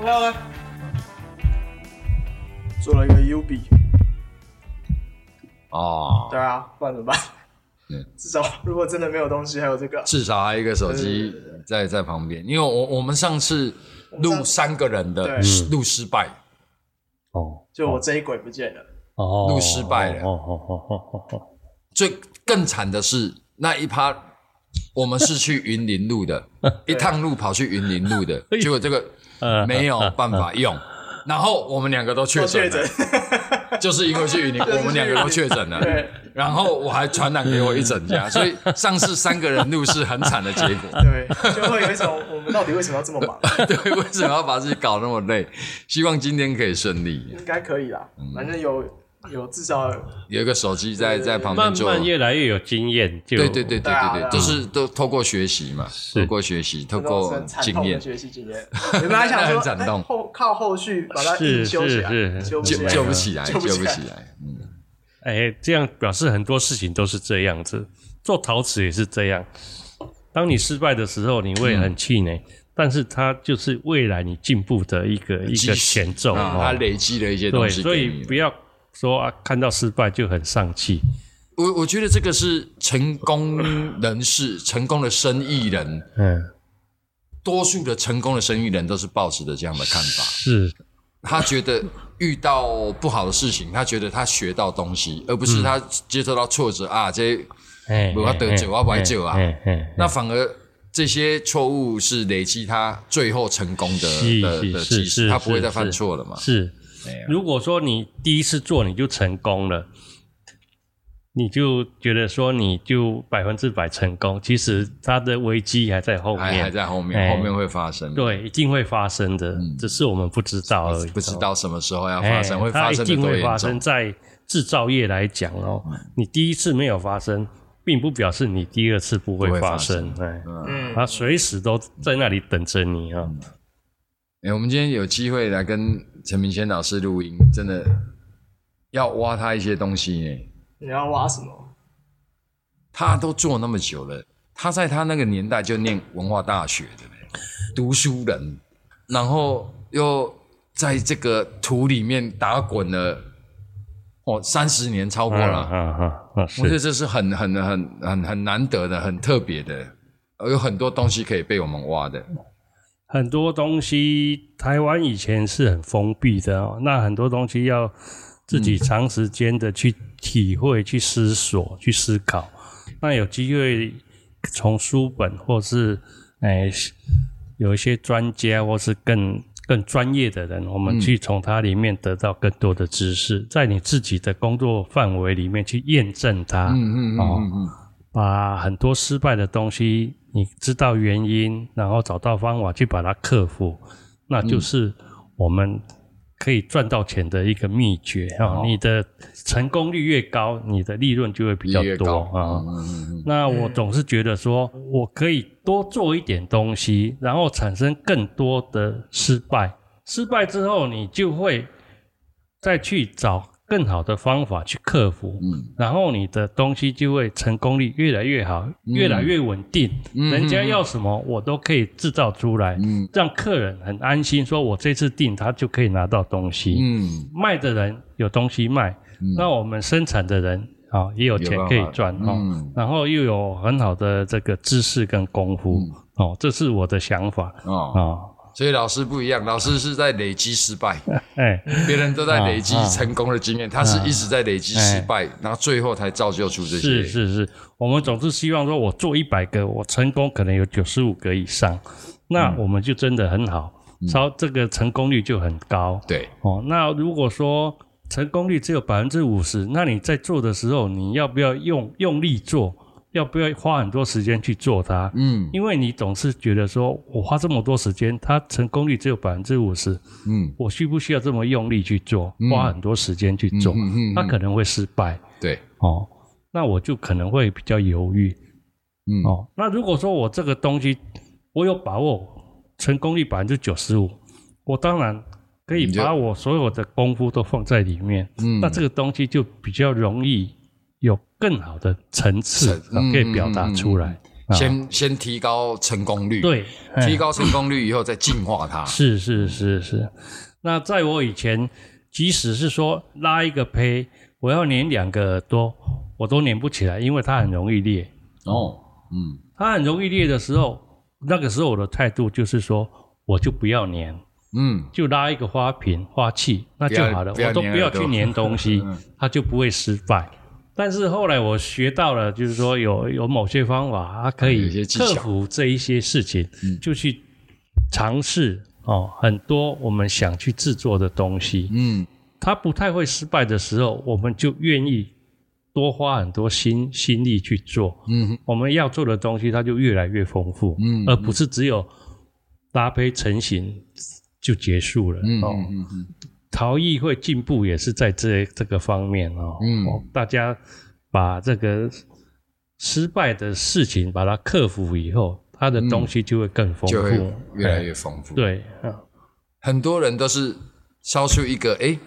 我做了一个 U B，哦，对啊，不然怎么办？嗯？至少如果真的没有东西，还有这个，至少还有一个手机在在旁边，因为我我们上次录三个人的对。录失败，哦。就我这一轨不见了。哦，录失败了。哦哦哦哦哦哦，最更惨的是那一趴，我们是去云林录的，一趟路跑去云林录的，结果这个呃。没有办法用，然后我们两个都确都诊确诊。了，，就是因为去云我们两个都确诊了，对然后我还传染给我一整家，所以上次三个人入室很惨的结果。对，就会有一种我们到底为什么要这么忙？对，为什么要把自己搞那么累？希望今天可以顺利。应该可以啦，嗯反正有有至少有一个手机在在旁边慢做，慢越来越有经验，就对对对对对啊对对，都是都透过学习嘛，透过学习，透过很惨痛的经验，学习经验。原本还想说很惨痛。哎后靠后续把它修起来，是是。救修不起来，救 不起来，救救不起来。不起来。嗯，哎，这样表示很多事情都是这样子。做陶瓷也是这样，当你失败的时候，你会很气馁，但是它就是未来你进步的一个一个基石前奏。啊，哦。它累积了一些东对，西所以不要说啊，看到失败就很丧气。我我觉得这个是成功人士、成功的生意人，嗯，多数的成功的生意人都是抱持的这样的看法。是他觉得遇到不好的事情，他觉得他学到东西，而不是他接受到挫折啊，这哎，我要得救哎我要白救啊那反而这些错误是累积他最后成功的的的基石，是是他不会再犯错了嘛？是如果说你第一次做你就成功了，你就觉得说你就百分之百成功，其实它的危机还在后还还面，在后面，哎后面会发生。，对，一定会发生的，只是我们不知道而已。不知道什么时候要哎发生，会它发生一定会发生。。在制造业来讲哦，你第一次没有发生，并不表示你第二次不会发生哎，嗯，它随时都在那里等着你啊。哎，我们今天有机会来跟陈明轩老师录音，真的要挖他一些东西呢。你要挖什么？他都做那么久了，他在他那个年代就念文化大学的嘞，读书人，然后又在这个土里面打滚了，哦，三十年超过了，啊啊啊！我觉得是这是很很很很很难得的、很特别的，有很多东西可以被我们挖的。很多东西，台湾以前是很封闭的哦，那很多东西要自己长时间的去体会、去思索、去思考。那有机会从书本或是哎有一些专家或是更更专业的人，我们去从它里面得到更多的知识，在你自己的工作范围里面去验证它。嗯嗯嗯嗯嗯，把很多失败的东西，你知道原因，然后找到方法去把它克服，那就是我们可以赚到钱的一个秘诀啊、哦你的成功率越高，你的利润就会比较多啊。那我总是觉得说，我可以多做一点东西，然后产生更多的失败。失败之后，你就会再去找更好的方法去克服，嗯。然后你的东西就会成功率越来越好，越来越稳定。嗯人家要什么，我都可以制造出来，嗯。让客人很安心，说我这次订他就可以拿到东西。嗯。卖的人有东西卖，那我们生产的人啊也有钱可以赚哦，嗯。然后又有很好的这个知识跟功夫、哦，这是我的想法哦，啊。所以老师不一样，老师是在累积失败。哎，别人都在累积成功的经验，他是一直在累积失败，然后最后才造就出这些。是是是，我们总是希望说，我做一百个，我成功可能有九十五个以上，那我们就真的很好，超这个成功率就很高。对，哦，那如果说成功率只有百分之五十，那你在做的时候，你要不要用用力做？要不要花很多时间去做它？嗯。因为你总是觉得说，我花这么多时间，它成功率只有百分之五十，嗯，我需不需要这么用力去做，花很多时间去做？嗯它可能会失败。对，哦，那我就可能会比较犹豫。嗯。哦，那如果说我这个东西我有把握，成功率百分之九十五，我当然可以把我所有的功夫都放在里面，嗯。那这个东西就比较容易有更好的层次可以表达出来。啊先先提高成功率，，对，哎提高成功率以后再进化它。是是是是。那在我以前，即使是说拉一个胚，我要粘两个耳朵，我都粘不起来，因为它很容易裂。哦，嗯它很容易裂的时候，那个时候我的态度就是说，我就不要粘，嗯，就拉一个花瓶、花器，那就好了，我都不要去粘东西 嗯，它就不会失败。但是后来我学到了，就是说有有某些方法，它可以克服这一些事情，嗯。就去尝试哦，很多我们想去制作的东西，嗯。它不太会失败的时候，我们就愿意多花很多心心力去做。嗯。我们要做的东西，它就越来越丰富，嗯而不是只有搭配成型就结束了。嗯哦，嗯嗯陶艺会进步也是在这这个方面哦。嗯哦大家把这个失败的事情把它克服以后，它的东西就会更丰嗯，就会富，越来哎越丰富。，对啊。很多人都是烧出一个哎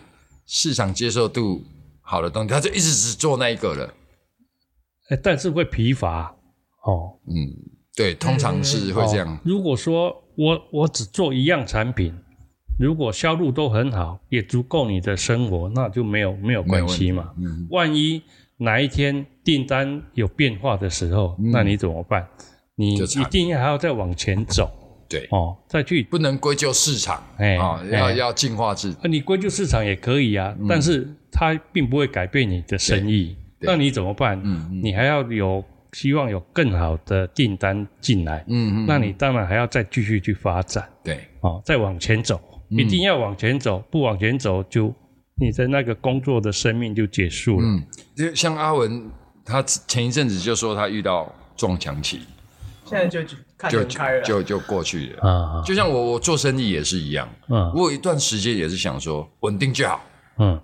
市场接受度好的东西，他就一直只做那一个了。哎，但是会疲乏哦。嗯，对，通常是会这样哦。如果说我我只做一样产品，如果销路都很好，也足够你的生活，那就没有没有关系嘛。嗯万一哪一天订单有变化的时候，那你怎么办？你一定要还要再往前走对，哦，再去不能归咎市场，哎啊，要哎要进化自己。呃你归咎市场也可以啊，但是它并不会改变你的生意。那你怎么办？嗯嗯你还要有希望有更好的订单进来，嗯嗯，那你当然还要再继续去发展对，哦，再往前走，嗯一定要往前走，不往前走就你的那个工作的生命就结束了。嗯，就像阿文，他前一阵子就说他遇到撞墙期，现在就就很开了。就就过去了。啊，就像我我做生意也是一样，嗯。我有一段时间也是想说稳定就好。嗯。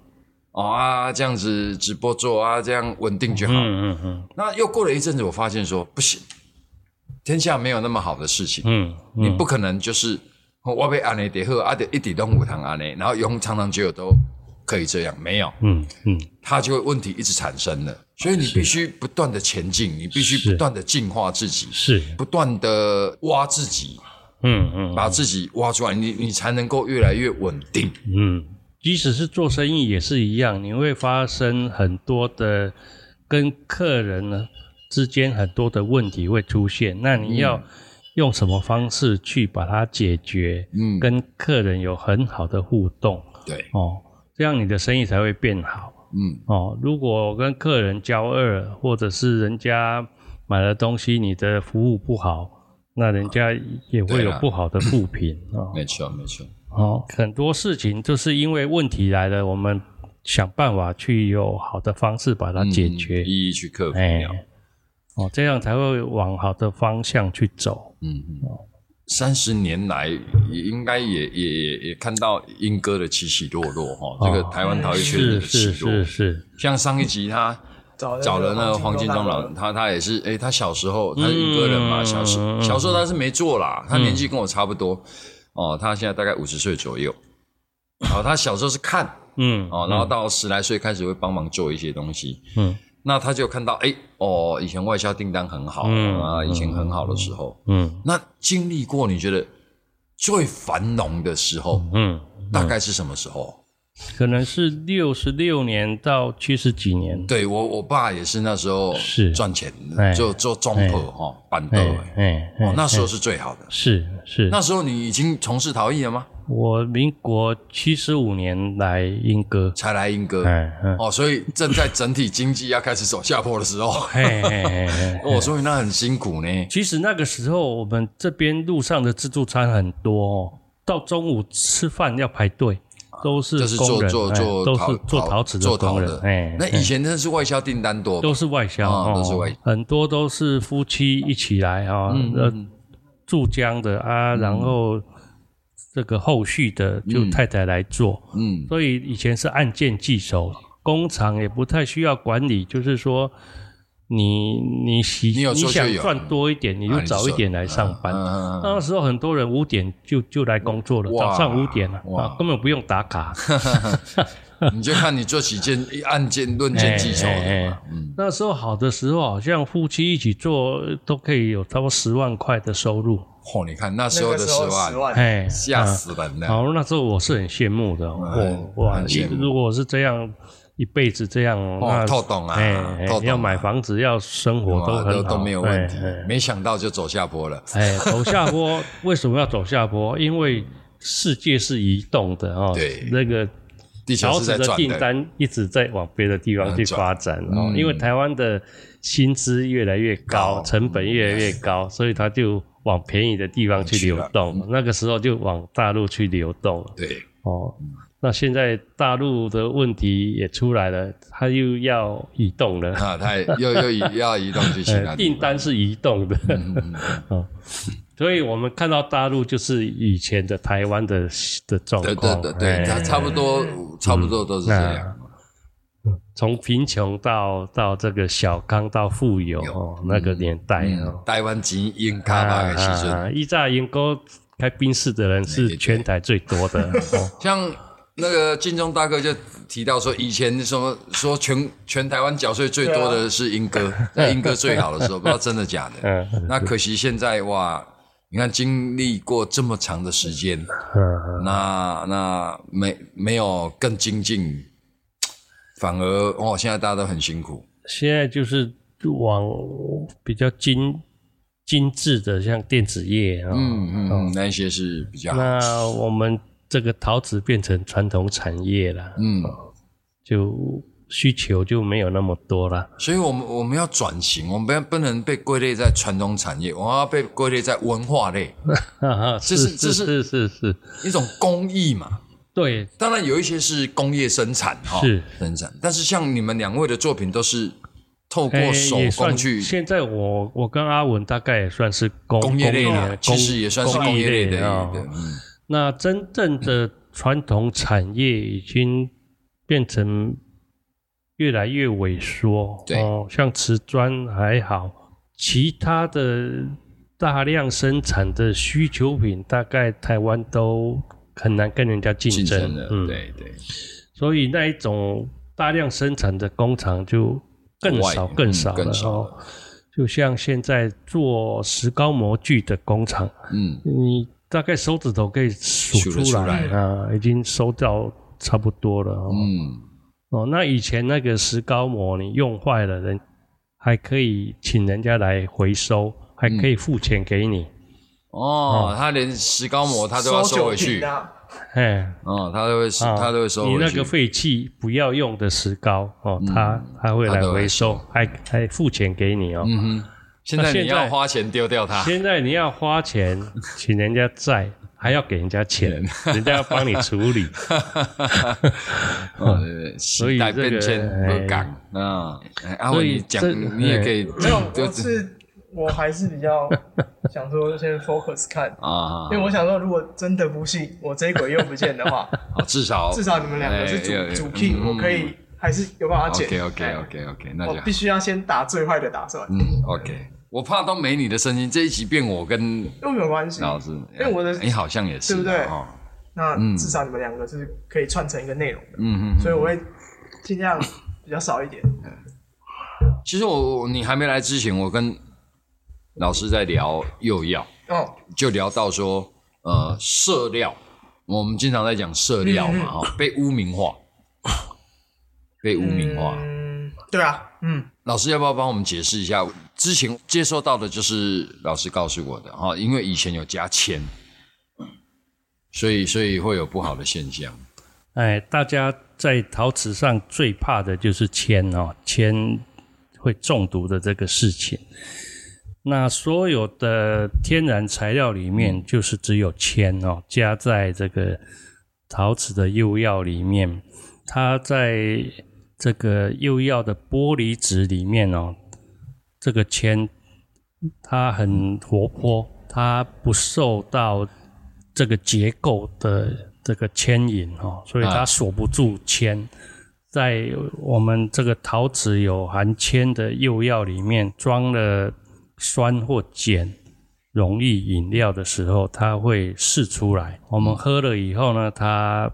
哦啊，这样子直播做啊，这样稳定就好。嗯嗯嗯。那又过了一阵子，我发现说不行，天下没有那么好的事情，嗯，你不可能就是哦我被安内得喝啊的一点都五堂安内，然后永长长久久都可以这样，没有，嗯嗯。它就会问题一直产生了。所以你必须不断的前进，你必须不断的进化自己，是，不断的挖自己，嗯嗯把自己挖出来，你你才能够越来越稳定。嗯，即使是做生意也是一样，你会发生很多的跟客人呢之间很多的问题会出现，那你要用什么方式去把它解决？嗯，跟客人有很好的互动对，哦，这样你的生意才会变好嗯哦。如果跟客人交恶，或者是人家买了东西你的服务不好，那人家也会有不好的负评哦。没错没错，哦，很多事情就是因为问题来了，我们想办法去有好的方式把它解决嗯，一一去克服。哦，这样才会往好的方向去走。嗯嗯，三十年来也应该也也也也看到英哥的起起落落哈，这个台湾陶艺圈的起落是。是，像上一集他找找了那个黄金金钟老，他他也是，哎，他小时候他是英歌人嘛，嗯小时嗯小时候他是没做啦，他年纪跟我差不多，哦，他现在大概五十岁左右，哦，他小时候是看，嗯，哦，然后到十来岁开始会帮忙做一些东西，嗯那他就看到，诶，哦，以前外销订单很好嗯啊，以前很好的时候，嗯。那经历过你觉得最繁荣的时候，嗯，大概是什么时候？可能是六十六年到七十几年。对我，我爸也是那时候是。赚钱哎，就做中婆哈板凳，哎哎哦哎，，那时候是最好的。是是，那时候你已经从事陶艺了吗？我民国七十五年来英歌，才来英歌。哎嗯，哦，所以正在整体经济要开始走下坡的时候，嘿嘿嘿嘿。哦，所以那很辛苦呢。其实那个时候我们这边路上的自助餐很多哦，到中午吃饭要排队，都是就是工人，做做哎都陶是做陶瓷的工人的，，哎，那以前真的是外销订单多吧，都是外销，啊哦都是外销。很多都是夫妻一起来啊，呃，注浆的啊，然后这个后续的就太太来做，嗯。所以以前是按件计收，工厂也不太需要管理，就是说你你喜你想赚多一点，你就早一点来上班。那时候很多人五点就就来工作了，早上五点啊，根本不用打卡。你就看你做几件按件论件计酬那时候好的时候，好像夫妻一起做都可以有差不多十万块的收入。嚯，你看那时候的十，万，哎，吓啊死人了。好，那时候我是很羡慕的，嗯我哇如果是这样一辈子这样，哦那透懂啊哎哎透懂啊。要买房子要生活都很好，都都没有问题没想到就走下坡了。哎，走下坡为什么要走下坡？因为世界是移动的哦，对那个地球是桃子的在的，订单一直在往别的地方去发展哦，嗯。因为台湾的薪资越来越高，高。成本越来越高，所以它就往便宜的地方去流动。那个时候就往大陆去流动了对，哦。那现在大陆的问题也出来了，它又要移动了，啊，他又又移要移动去其他 订单是移动的，嗯 哦，所以我们看到大陆就是以前的台湾的的状对对，对对，它差不多差不多都是这样。从贫穷到到这个小康到富有哦，那个年代哦，台湾钱用卡巴的时阵，啊，一炸营沟开宾士的人是全台最多的 哦，像那个金钟大哥就提到说，以前什么说全全台湾缴税最多的是英哥，在英哥最好的时候，不知道真的假的。嗯。那可惜现在哇，你看经历过这么长的时间，嗯。那那没没有更精进，反而哦，现在大家都很辛苦。现在就是往比较精精致的，像电子业啊，嗯嗯嗯，那一些是比较好。那我们这个陶瓷变成传统产业了，嗯，就需求就没有那么多了。所以我们我们要转型，我们不要不能被归类在传统产业，我们要被归类在文化类，哈哈，这是是这是是是，一种工艺嘛。对，当然有一些是工业生产哈，是生产，但是像你们两位的作品都是透哎过手算工去现在我我跟阿文大概也算是工工业类工的，其实也算是工业类的。啊。那真正的传统产业已经变成越来越萎缩。对哦，像瓷砖还好，其他的大量生产的需求品，大概台湾都很难跟人家竞争。竞争的，嗯，对对，所以那一种大量生产的工厂就更少更少了哦。就像现在做石膏模具的工厂，嗯，你大概手指头可以数出出来啊，已经收到差不多了哦。嗯，哦，那以前那个石膏模你用坏了，人还可以请人家来回收，还可以付钱给你。哦，他连石膏膜他都要收回去。酒瓶，啊，哎，哦，他都会啊他都会收回去。你那个废弃不要用的石膏哦，他他会来回收，还还付钱给你哦。嗯哼，现在你要花钱丢掉它，现在你要花钱 请人家载，还要给人家钱，人家要帮你处理。所以这个港啊。所以讲你也可以没有，就我是我还是比较 想说先 focus 看，啊，因为我想说，如果真的不幸我这一轨又不见的话，好 至少至少你们两个是主主 key，嗯我可以还是有办法解。OK OK 哎 OK OK，那我必须要先打最坏的打算，嗯 OK。我怕都没你的声音，这一集变我跟又没有关系。老师，因为我的你好像也是对不对哦，那嗯至少你们两个是可以串成一个内容的，嗯嗯。所以我会尽量比较少一点。其实我我你还没来之前，我跟老师在聊釉药，哦，就聊到说，呃，色料，我们经常在讲色料嘛，哈、被污名化，被污名化。嗯，对啊，嗯，老师要不要帮我们解释一下？之前接收到的就是老师告诉我的哈，因为以前有加铅，所以所以会有不好的现象。哎，大家在陶瓷上最怕的就是铅哦，铅会中毒的这个事情。那所有的天然材料里面，就是只有铅哦，加在这个陶瓷的釉药里面，它在这个釉药的玻璃质里面哦，这个铅它很活泼，它不受到这个结构的这个牵引哦，所以它啊锁不住铅，在我们这个陶瓷有含铅的釉药里面装了酸或碱溶液饮料的时候，它会释出来。我们喝了以后呢，它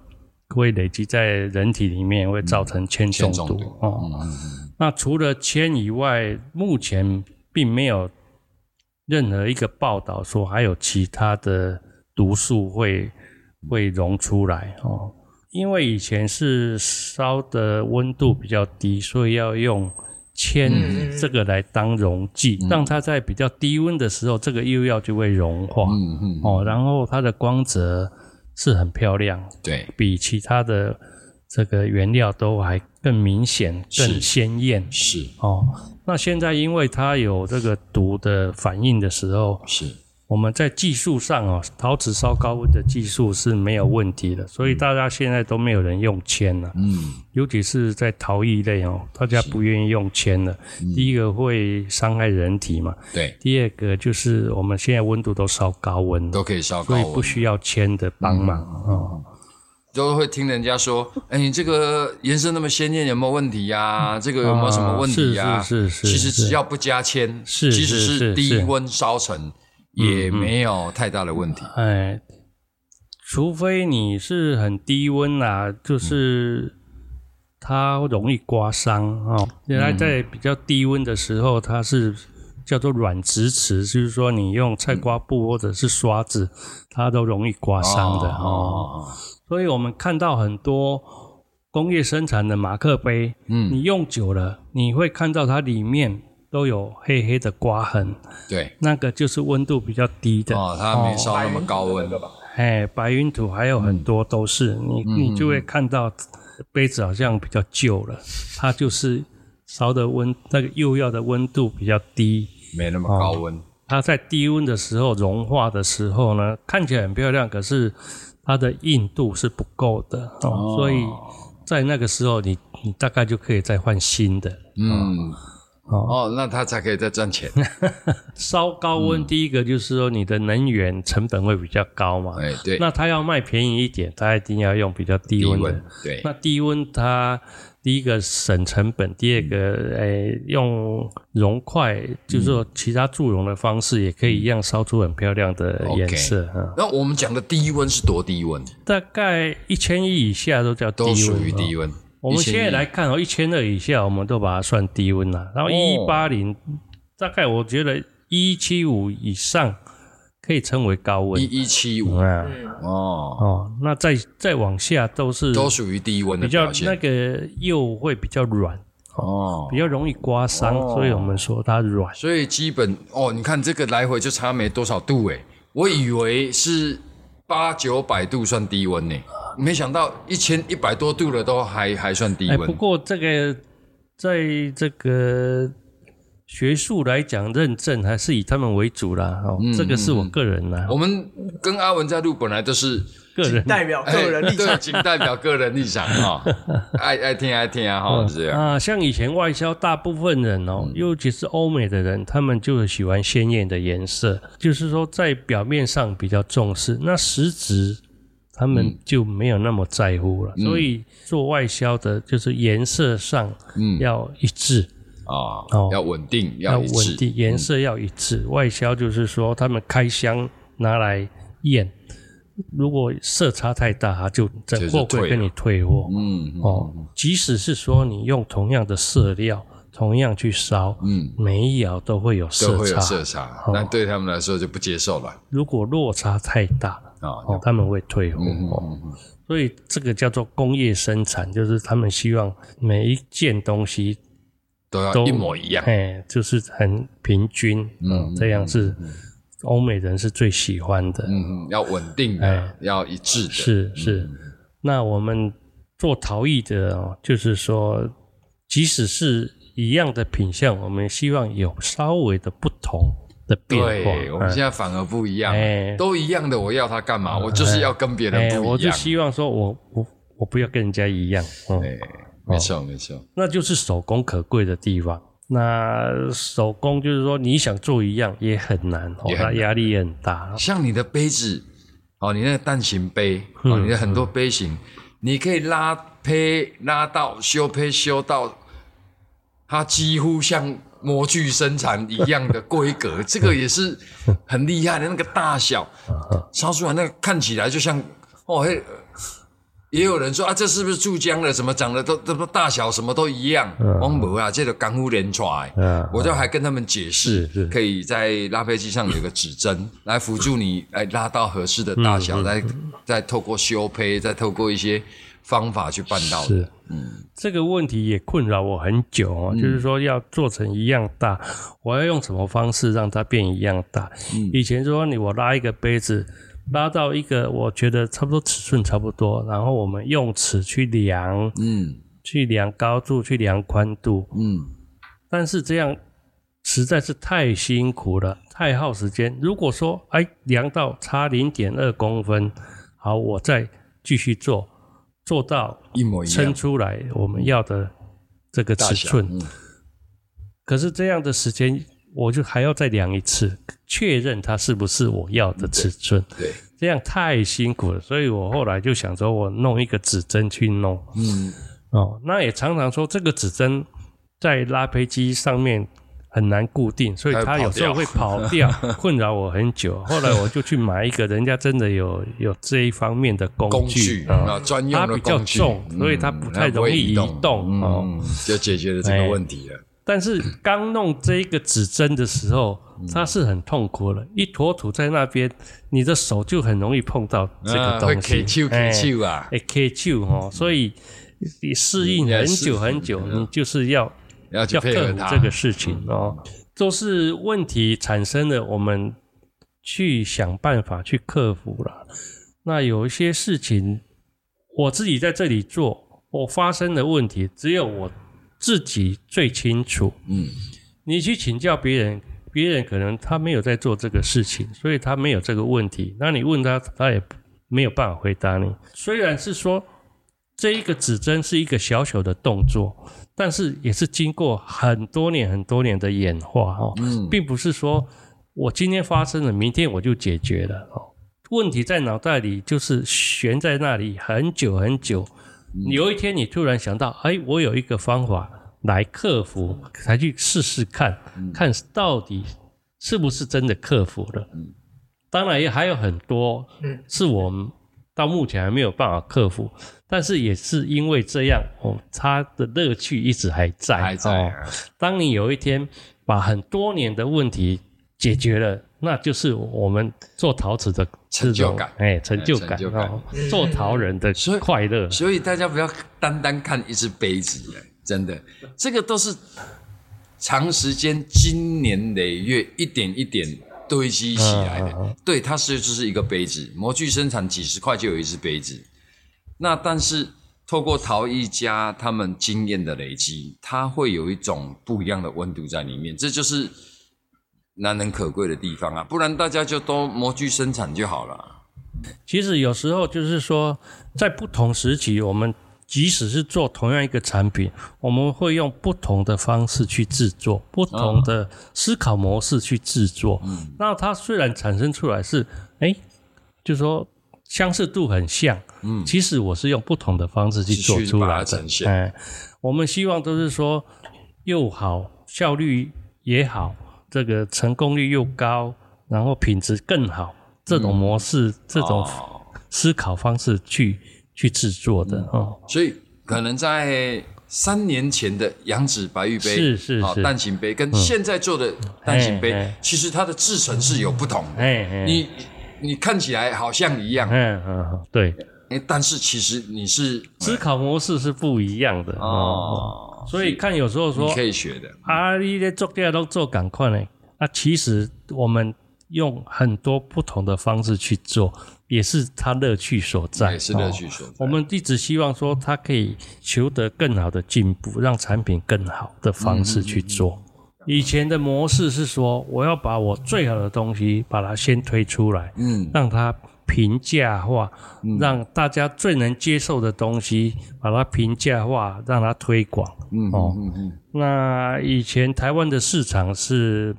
会累积在人体里面，会造成铅中毒铅中毒哦。那除了铅以外，目前并没有任何一个报道说还有其他的毒素会会溶出来哦。因为以前是烧的温度比较低，所以要用铅嗯这个来当溶剂，让它在比较低温的时候，这个釉药就会融化。嗯嗯，哦。然后它的光泽是很漂亮，对，比其他的这个原料都还更明显、更鲜艳。是。哦。那现在因为它有这个毒的反应的时候，是，我们在技术上哦，陶瓷烧高温的技术是没有问题的，所以大家现在都没有人用铅了，嗯。尤其是在陶艺类哦，大家不愿意用铅了。第一个会伤害人体嘛，对，第二个就是我们现在温度都烧高温，都可以烧高温。所以不，需要铅的帮忙哦。都会听人家说，哎，你这个颜色那么鲜艳，有没有问题呀？这个有没有什么问题呀？啊是是是其实只要不加铅，是即使是是低是温烧成，也没有太大的问题。哎，除非你是很低温啊，就是它容易刮伤哦。原来在比较低温的时候，它是叫做软直瓷，就是说你用菜瓜布或者是刷子，它都容易刮伤的哦。所以我们看到很多工业生产的马克杯，嗯，你用久了，你会看到它里面都有黑黑的刮痕，对，那个就是温度比较低的。哦，它没烧那么高温。的，吧？哎，白云土还有很多都是、嗯。你，你就会看到杯子好像比较旧了，它就是烧的温那个釉药的温度比较低，没那么高温。它在低温的时候融化的时候呢，看起来很漂亮，可是它的硬度是不够的。哦，所以在那个时候你你大概就可以再换新的。嗯，哦哦，那它才可以再赚钱。烧高温，第一个就是说你的能源成本会比较高嘛，哎，对，那它要卖便宜一点，它一定要用比较低温的。温，对，那低温它第一个省成本，第二个诶、用熔块，就是说其他助熔的方式也可以一样烧出很漂亮的颜色啊。那我们讲的低温是多低温？大概一千一以下都叫低温，都属于低温。温。我们现在来看哦，一千二以下我们都把它算低温了，然后哦。一八零，大概我觉得一七五以上可以称为高温。一。一七五。啊嗯，哦，哦，那再再往下都是都属于低温的比较。那个釉会比较软，哦。比，较容易刮伤，哦。所以我们说它软。所以基本哦，你看这个来回就差没多少度诶，我以为是八九百度算低温呢，没想到一千一百多度了都还还算低哎，温。不过这个在这个学术来讲，认证还是以他们为主啦。哦，嗯这个是我个人啦，我们跟阿文在录本来都是个人代表个人立哎对，场。仅代表个人立场 哈，爱爱听爱听啊这样。啊，像以前外销，大部分人哦，嗯尤其是欧美的人，他们就喜欢鲜艳的颜色，就是说在表面上比较重视，那实质他嗯。们就没有那么在乎了。所以做外销的，就是颜色上嗯。要一致，啊哦，要稳定，要。稳定，颜色要一致。外销就是说他们开箱拿来验，如果色差太大，他就整货柜跟你退货。嗯哦，即使是说你用同样的色料，同样去烧，嗯，每一窑都会有都色会有差。色差，那对他们来说就不接受了。如果落差太大，啊。哦，他们会退货。所以这个叫做工业生产，就是他们希望每一件东西都都要一模一样。哎，就是很平均，嗯嗯，这样是欧美人是最喜欢的。嗯嗯，要稳定的哎，要一致的。是是，那我们做陶艺的哦，就是说，即使是一样的品相，我们希望有稍微的不同的变化。对，我们现在反而不一样哎，都一样的，我要它干嘛？我就是要跟别人不一样。我就希望说我我我不要跟人家一样，嗯，哎，没错没错。那就是手工可贵的地方。那手工就是说，你想做一样也很难，哦它压力也很大。像你的杯子，哦，你那个蛋形杯，嗯哦，你的很多杯型，你可以拉胚拉到修胚修到，它几乎像模具生产一样的规格，这个也是很厉害的那个大小，烧出来那个看起来就像哦嘿。也有人说啊，这是不是注浆了？怎么长得都都大小，什么都一样。王博啊，这个干枯连出来，我就还跟他们解释，可以在拉胚机上有个指针 来辅助你，来拉到合适的大小，再再透过修胚，再透过一些方法去办到的。嗯，这个问题也困扰我很久哦，就是说要做成一样大，我要用什么方式让它变一样大？以前说你我拉一个杯子。拉到一个我觉得差不多尺寸差不多，然后我们用尺去量，嗯，去量高度，去量宽度，嗯，但是这样实在是太辛苦了，太耗时间。如果说哎量到差零点二公分，好，我再继续做，做到一模一样，称出来我们要的这个尺寸，可是这样的时间。我就还要再量一次，确认它是不是我要的尺寸。对，这样太辛苦了，所以我后来就想说，我弄一个指针去弄。嗯，哦，那也常常说这个指针在拉胚机上面很难固定，所以它有时候会跑掉，困扰我很久。后来我 就去买一个人家真的有有这一方面的工具啊，专用的工具，所以它不太容易移动，哦，就解决了这个问题了。但是刚弄这个指针的时候，它是很痛苦的，一坨土在那边，你的手就很容易碰到这个东西，会手卡手啊，会卡手哦，所以你适应很久很久，你就是要要克服这个事情哦，都是问题产生了，我们去想办法去克服了。那有一些事情，我自己在这里做，我发生的问题，只有我。自己最清楚。嗯，你去请教别人，别人可能他没有在做这个事情，所以他没有这个问题。那你问他，他也没有办法回答你。虽然是说这一个指针是一个小小的动作，但是也是经过很多年、很多年的演化哦，并不是说我今天发生了，明天我就解决了哦。问题在脑袋里，就是悬在那里很久很久。有一天你突然想到，哎，我有一个方法来克服，才去试试看，看到底是不是真的克服了。当然也还有很多，是我们到目前还没有办法克服，但是也是因为这样，哦，它的乐趣一直还在。还在。当你有一天把很多年的问题解决了。那就是我们做陶瓷的成就感，哎，成就感哦，做陶人的快乐。所以大家不要单单看一只杯子，真的，这个都是长时间、经年累月、一点一点堆积起来的。对，它是就是一个杯子，模具生产几十块就有一只杯子。那但是透过陶艺家他们经验的累积，它会有一种不一样的温度在里面，这就是。难能可贵的地方啊，不然大家就都模具生产就好了。其实有时候就是说，在不同时期，我们即使是做同样一个产品，我们会用不同的方式去制作，不同的思考模式去制作。嗯，那它虽然产生出来是，哎，就说相似度很像，嗯，其实我是用不同的方式去做出来的。哎，我们希望都是说又好，效率也好。这个成功率又高，然后品质更好，这种模式、这种思考方式去去制作的哦。所以可能在三年前的羊脂白玉杯是是是蛋形杯，跟现在做的蛋形杯，其实它的制成是有不同的。哎，你你看起来好像一样，嗯嗯，对。哎，但是其实你是思考模式是不一样的哦。所以看有时候说可以学的啊，你在做第二都做赶快呢。那其实我们用很多不同的方式去做，也是他乐趣所在。也是乐趣所在。我们一直希望说，他可以求得更好的进步，让产品更好的方式去做。以前的模式是说，我要把我最好的东西把它先推出来，嗯，让它。平价化，让大家最能接受的东西，把它平价化，让它推广。嗯哦，那以前台湾的市场是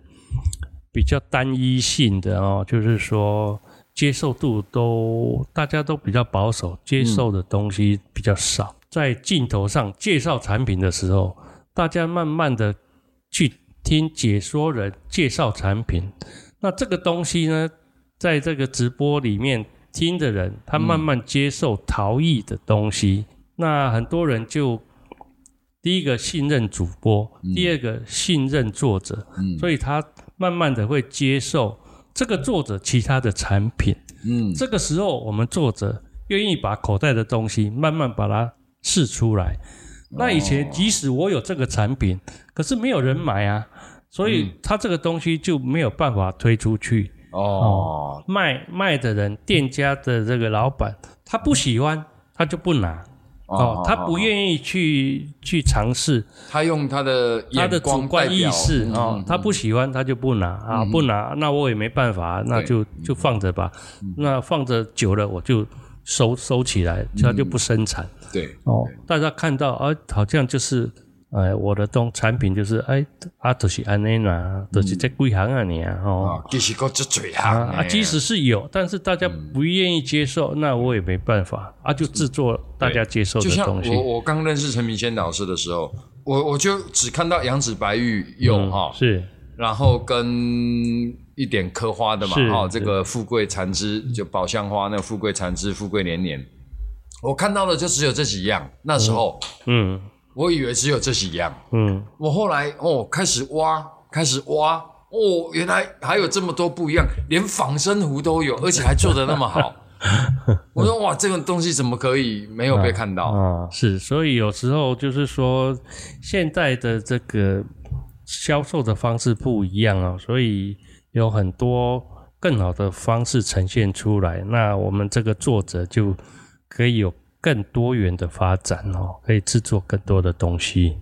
比较单一性的哦，就是说接受度都大家都比较保守，接受的东西比较少。在镜头上介绍产品的时候，大家慢慢的去听解说人介绍产品，那这个东西呢，在这个直播里面听的人，他慢慢接受陶艺的东西，那很多人就第一个信任主播，第二个信任作者，所以他慢慢的会接受这个作者其他的产品。嗯，这个时候，我们作者愿意把口袋的东西慢慢把它试出来。那以前即使我有这个产品，可是没有人买啊，所以他这个东西就没有办法推出去。哦，卖卖的人，店家的这个老板，他不喜欢，他就不拿。哦，他不愿意去去尝试，他用他的他的主观意识哦，他不喜欢他就不拿。啊，不拿那我也没办法，那就就放着吧。那放着久了我就收收起来，他就不生产对，哦。大家看到啊，好像就是哎，我的东产品就是哎啊，都是安内啦，都是在贵行啊你啊哦。啊，其实个这嘴啊行啊，即使是有，但是大家不愿意接受，那我也没办法啊，就制作大家接受就像的东西。我我刚认识陈明谦老师的时候，我我就只看到杨子白玉有嗯哈，是。然后跟一点刻花的嘛是哈，这个富贵缠枝就宝相花那个富贵缠枝富贵连连，我看到的就只有这几样。那时候、嗯我以为只有这几样，嗯我后来哦开始挖，开始挖，哦原来还有这么多不一样，连仿生壶都有，而且还做的那么好。我说哇，这个东西怎么可以没有被看到？啊，是，所以有时候就是说，现在的这个销售的方式不一样哦，所以有很多更好的方式呈现出来。那我们这个作者就可以有更多元的发展哦，可以制作更多的东西。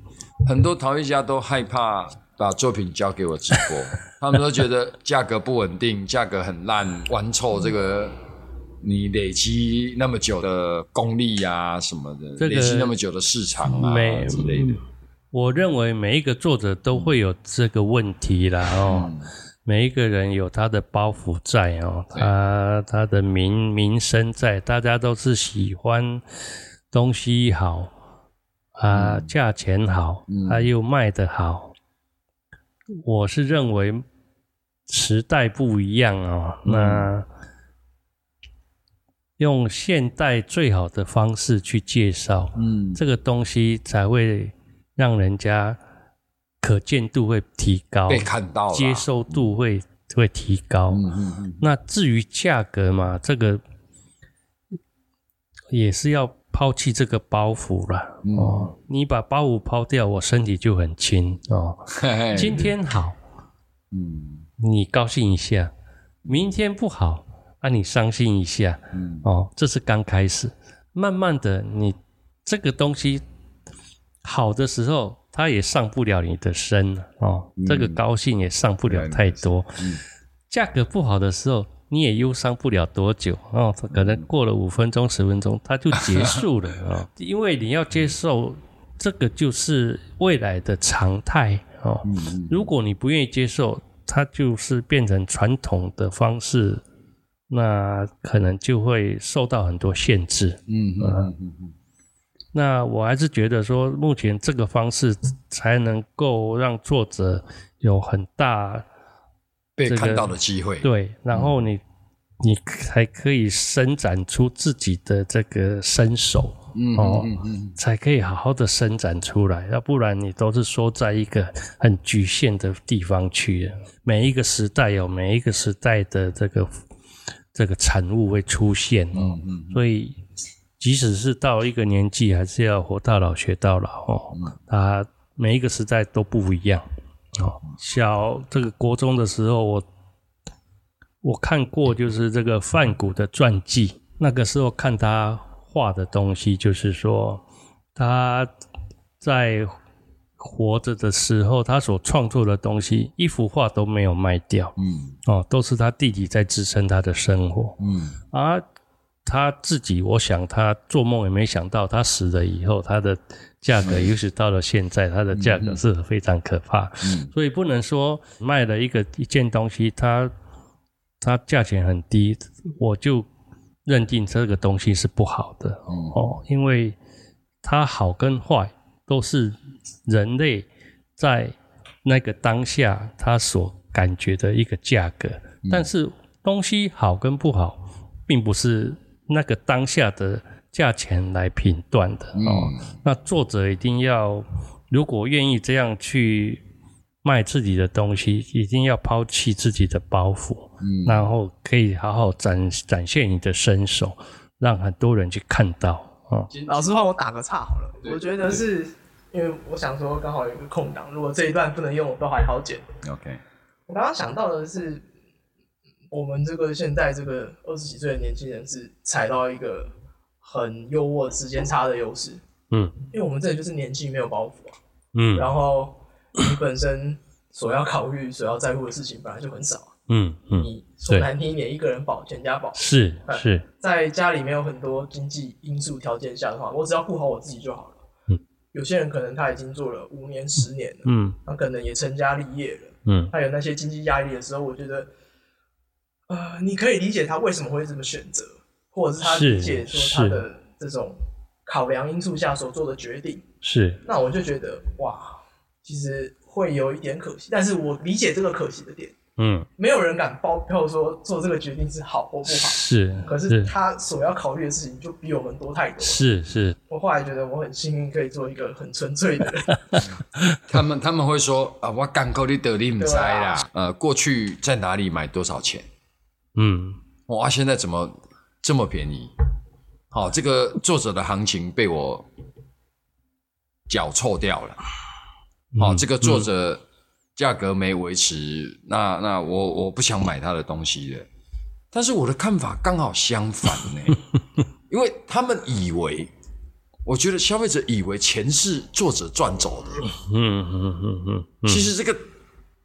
很多陶艺家都害怕把作品交给我直播，他们都觉得价格不稳定，价格很烂，玩臭这个你累积那么久的功力呀、什么的，这个累积那么久的市场啊没之类的。我认为每一个作者都会有这个问题啦哦。嗯每一个人有他的包袱在哦，他他的名名声在，大家都是喜欢东西好啊，价钱好，嗯。他又卖得好。我是认为时代不一样哦，嗯。那用现代最好的方式去介绍，嗯，这个东西才会让人家可见度会提高，被看到，接受度会会提高。嗯嗯嗯，那至于价格嘛，这个也是要抛弃这个包袱了、嗯哦。你把包袱抛掉，我身体就很轻哦。嘿嘿今天好，嗯你高兴一下；明天不好，啊，你伤心一下。嗯哦，这是刚开始，慢慢的，你这个东西好的时候，它也上不了你的身了哦，这个高兴也上不了太多。嗯价格不好的时候，你也忧伤不了多久哦，可能过了五分钟、十分钟，它就结束了哦，因为你要接受这个就是未来的常态哦。嗯如果你不愿意接受，它就是变成传统的方式，那可能就会受到很多限制。嗯嗯嗯嗯那我还是觉得说，目前这个方式才能够让作者有很大这个被看到的机会，对，然后你、你才可以伸展出自己的这个身手，嗯哦嗯嗯才可以好好的伸展出来，要不然你都是缩在一个很局限的地方去。每一个时代有每一个时代的这个这个产物会出现哦，嗯嗯。所以即使是到一个年纪，还是要活到老学到老哦。它每一个时代都不一样哦。小这个国中的时候，我我看过就是这个范谷的传记，那个时候看他画的东西，就是说他在活着的时候，他所创作的东西，一幅画都没有卖掉嗯哦，都是他弟弟在支撑他的生活。嗯啊，他自己，我想他做梦也没想到，他死了以后，他的价格，尤其到了现在，它的价格是非常可怕。嗯。所以不能说卖了一个一件东西，它它价钱很低，我就认定这个东西是不好的、哦，因为它好跟坏都是人类在那个当下他所感觉的一个价格，但是东西好跟不好，并不是那个当下的价钱来评断的哦。那作者一定要，如果愿意这样去卖自己的东西，一定要抛弃自己的包袱，嗯，然后可以好好展展现你的身手，让很多人去看到哦。老师换我打个岔好了，我觉得是因为我想说刚好有一个空档，如果这一段不能用，我都还好剪。OK，我刚刚想到的是，我们这个现在这个二十几岁的年轻人是踩到一个很优渥时间差的优势，嗯。因为我们这里就是年轻没有包袱啊，嗯。然后你本身所要考虑、所要在乎的事情本来就很少啊，嗯嗯，你说难听一点，一个人保全家保，是是，在家里面有很多经济因素条件下的话，我只要顾好我自己就好了。嗯，有些人可能他已经做了五年、十年了，嗯。他可能也成家立业了，嗯。他有那些经济压力的时候，我觉得，呃，你可以理解他为什么会这么选择，或者是他理解说他的这种考量因素下所做的决定。是，那我就觉得哇，其实会有一点可惜，但是我理解这个可惜的点，嗯没有人敢包票说做这个决定是好或不好。是，可是他所要考虑的事情就比我们多太多。是是，我后来觉得我很幸运，可以做一个很纯粹的人。他们他们会说啊，我港口你得你唔知啦对，呃，过去在哪里买多少钱？嗯哇，现在怎么这么便宜？好、这个作者的行情被我脚臭掉了。好、嗯这个作者价格没维持，那那我我不想买他的东西了。但是我的看法刚好相反呢，因为他们以为，我觉得消费者以为钱是作者赚走的，嗯嗯嗯嗯其实这个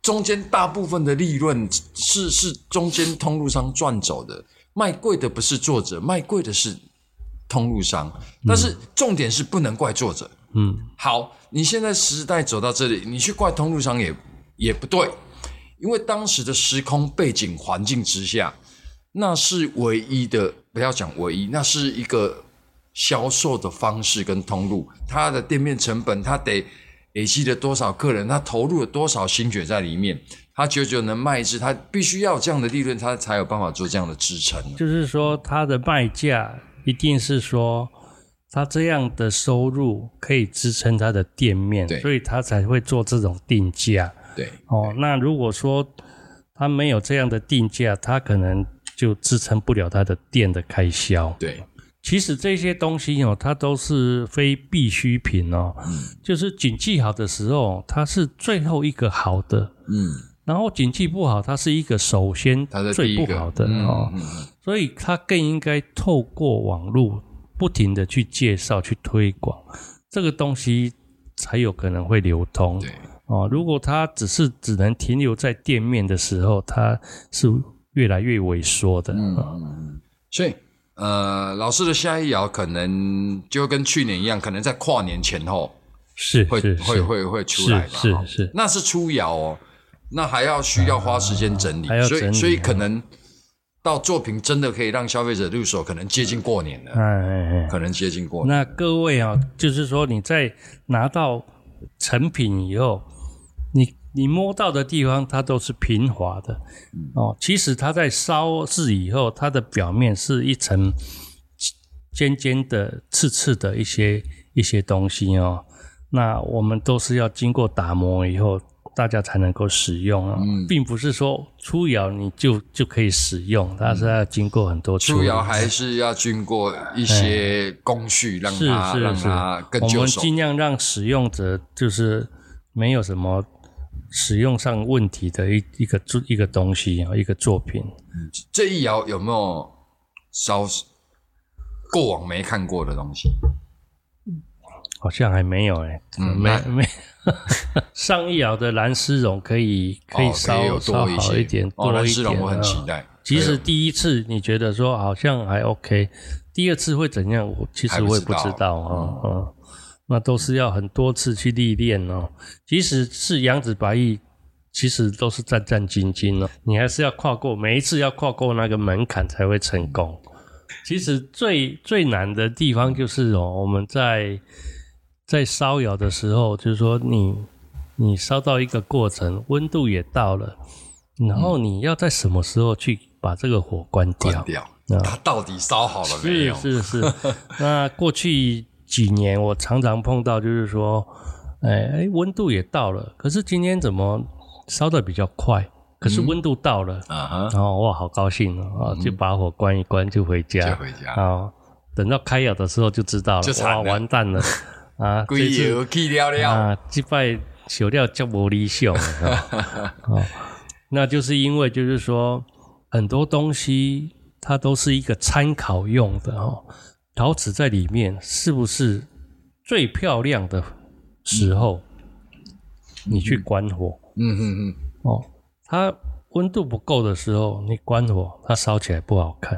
中间大部分的利润是是中间通路商赚走的，卖贵的不是作者，卖贵的是通路商。但是重点是不能怪作者。嗯好，你现在时代走到这里，你去怪通路商也也不对，因为当时的时空背景环境之下，那是唯一的，不要讲唯一，那是一个销售的方式跟通路，它的店面成本，它得累积了多少客人，他投入了多少心血在里面，他久久能卖一次，他必须要这样的利润，他才有办法做这样的支撑。就是说他的卖价一定是说。他这样的收入可以支撑他的店面，所以他才会做这种定价。对，哦，那如果说他没有这样的定价，他可能就支撑不了他的店的开销。对，其实这些东西哦，它都是非必需品哦。就是景气好的时候，它是最后一个好的，嗯，然后景气不好，它是一个首先最不好的嗯哦。嗯嗯所以它更应该透过网络不停的去介绍、去推广这个东西，才有可能会流通。对，哦，如果它只是只能停留在店面的时候，它是越来越萎缩的。嗯，所以呃，老师的下一爻可能就跟去年一样，可能在跨年前后是会会会会出来吧？是是是那是初爻哦，那还要需要花时间整理，所以所以可能到作品真的可以让消费者入手，可能接近过年了，哎哎哎，可能接近过年。那各位啊，就是说你在拿到成品以后，你你摸到的地方它都是平滑的哦。其实它在烧制以后，它的表面是一层尖尖的、刺刺的一些一些东西哦。那我们都是要经过打磨以后，大家才能够使用啊、并不是说出窑你就就可以使用，它是要经过很多处理初爻还是要经过一些工序，让是它让是是它更我们。尽量让使用者就是没有什么使用上问题的一一个作一个东西啊，一个作品。这一爻有没有烧过往没看过的东西？好像还没有哎、嗯没没 上一爻的蓝丝绒可以可以哦烧、有烧多一些好一点，哦，多一蓝丝绒点。我很期啊待。即使第一次你觉得说好像还 OK，第二次会怎样？我其实我也不知道啊，嗯，那都是要很多次去历练哦。即使是阳子白玉其实都是战战兢兢哦，你还是要跨过每一次要跨过那个门槛才会成功。其实最最难的地方就是哦，我们在在烧窑的时候，就是说你你烧到一个过程，温度也到了，然后你要在什么时候去把这个火关掉？关掉，它到底烧好了没是有？是是。那过去几年我常常碰到，就是说，哎哎，温度也到了，可是今天怎么烧的比较快？可是温度到了，啊，然后哇，好高兴哦，啊就把火关一关就回家，就回家啊。等到开窑的时候就知道了，哇，就惨了完蛋了 啊！这油去了了，啊，这摆小料较无理想啊，哦 那就是因为就是说很多东西它都是一个参考用的哦，陶瓷在里面是不是最漂亮的时候，你去关火嗯嗯嗯，哦，它温度不够的时候，你关火，它烧起来不好看；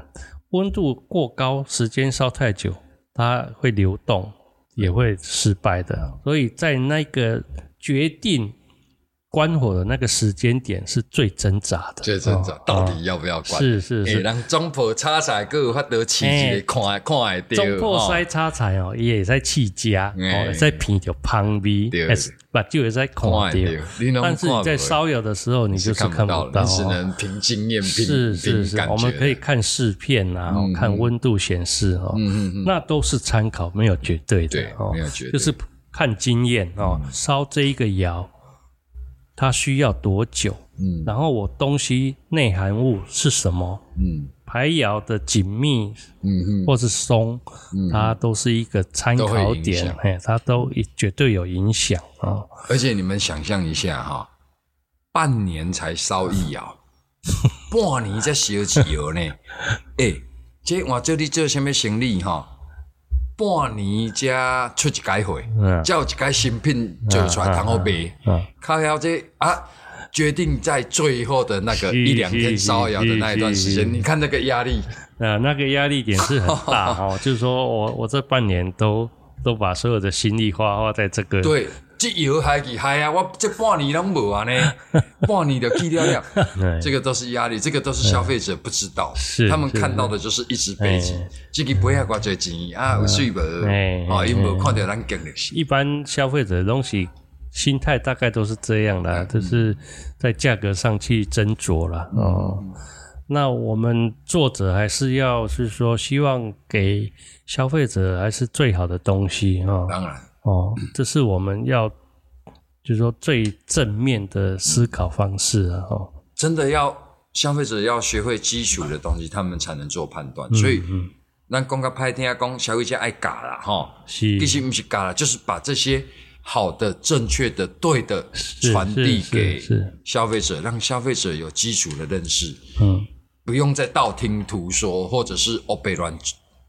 温度过高，时间烧太久，它会流动，也会失败的。所以在那个决定关火的那个时间点是最挣扎的。最挣扎哦。到底要不要关？诶，是是。是，人中破插彩，各有法得起一个看看会到，中破哦塞插彩哦，伊也在气家，哎。哦，在鼻着芳味，对。还是把就也在看到。看会到，但是你在烧窑的时候，你就是看看不到到，你只哦能凭经验、凭是是是。我们可以看试片啊，嗯看温度显示哦，嗯嗯嗯，那都是参考，没有绝对的对哦，没有绝对。就是看经验哦。烧这一个窑，它需要多久？嗯然后我东西内含物是什么？嗯排窑的紧密嗯嗯，或是松，它都是一个参考点响，嘿，它都一绝对有影响啊。而且你们想象一下哈，半年才烧一窑，半年才烧一窑呢。诶、这我这里做什么生意哈？半年才出一届货，嗯。才有一届新品做出来，然后卖。嗯，靠腰这啊，决定在最后的那个一两天是烧窑的那一段时间，你看那个压力，啊，那个压力点是很大 哦，就是说我我这半年都都把所有的心力花花在这个，对，这窑还去嗨啊，我这半年拢无啊呢，半年就去了了。这个都是压力，这个都是消费者不知道，他们看到的就是一只杯子哎，这个杯啊偌侪钱啊，有水无？哎哦，因哎。无看到咱经历，一般消费者的东西心态大概都是这样的啊，就是在价格上去斟酌了哦。那我们作者还是要是说，希望给消费者还是最好的东西哦。当然，哦，这是我们要就是说最正面的思考方式啊。哦，真的要消费者要学会基础的东西，他们才能做判嗯断。所以，咱讲个歹听啊，讲消费者爱假啦，哈，是其实不是假啦，就是把这些好的、正确的、对的传递给消费者，让消费者有基础的认识。嗯不用再道听途说，或者是哦被乱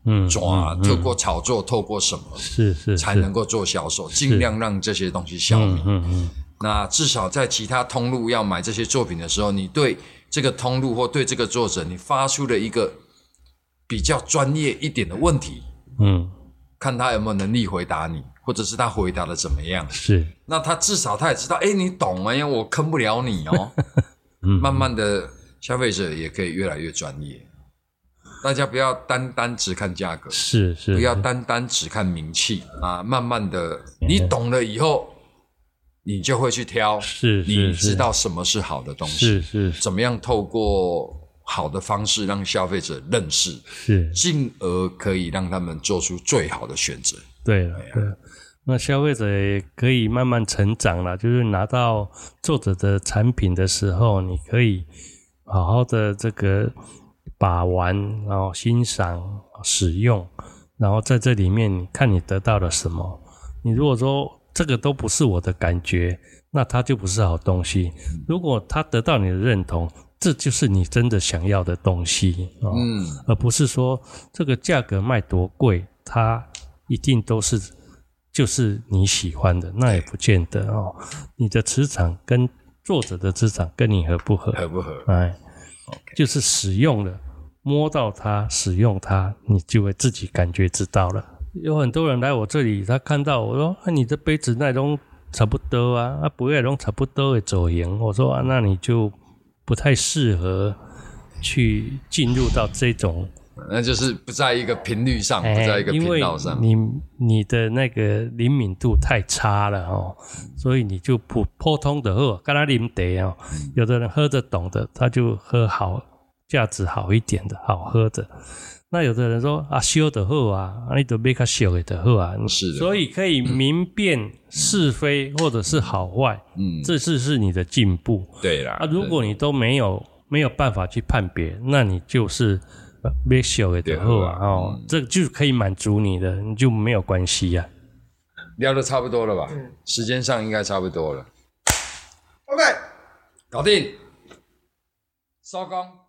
嗯，抓，透过炒作，透过什么是是是才能够做销售，尽量让这些东西消弭。嗯嗯那至少在其他通路要买这些作品的时候，你对这个通路或对这个作者，你发出了一个比较专业一点的问题，嗯，看他有没有能力回答你，或者是他回答的怎么样。是那他至少他也知道，哎，你懂吗？因为我坑不了你哦。嗯 慢慢的，消费者也可以越来越专业。大家不要单单只看价格，是是，不要单单只看名气啊。慢慢的，你懂了以后，你就会去挑，是是你知道什么是好的东西，是怎么样透过好的方式让消费者认识，是，进而可以让他们做出最好的选择。对了对。那消费者也可以慢慢成长了，就是拿到作者的产品的时候，你可以好好的这个把玩，然后欣赏、使用，然后在这里面你看你得到了什么。你如果说这个都不是我的感觉，那它就不是好东西。如果它得到你的认同，这就是你真的想要的东西哦。嗯，而不是说这个价格卖多贵，它一定都是就是你喜欢的，那也不见得哦。你的磁场跟作者的磁场跟你合不合？合不合？哎，就是使用了，摸到它，使用它，你就会自己感觉知道了。有很多人来我这里，他看到我说：“啊、你的杯子那种差不多啊，啊，不会种差不多的走型。我说啊，那你就不太适合去进入到这种，那就是不在一个频率上，不在一个频道上。你你的那个灵敏度太差了哦，所以你就普普通的喝，跟他啉茶哦，有的人喝着懂的，他就喝好价值好一点的好喝的。那有的人说啊，修的好啊，啊你都别卡修的的好啊，是的所以可以明辨是非或者是好坏，嗯，这次是你的进步。对啦。啊，如果你都没有没有办法去判别，那你就是呃别修的好啊，哦，这就可以满足你的，你就没有关系啊。聊的差不多了吧？嗯时间上应该差不多了，OK。搞定，收工。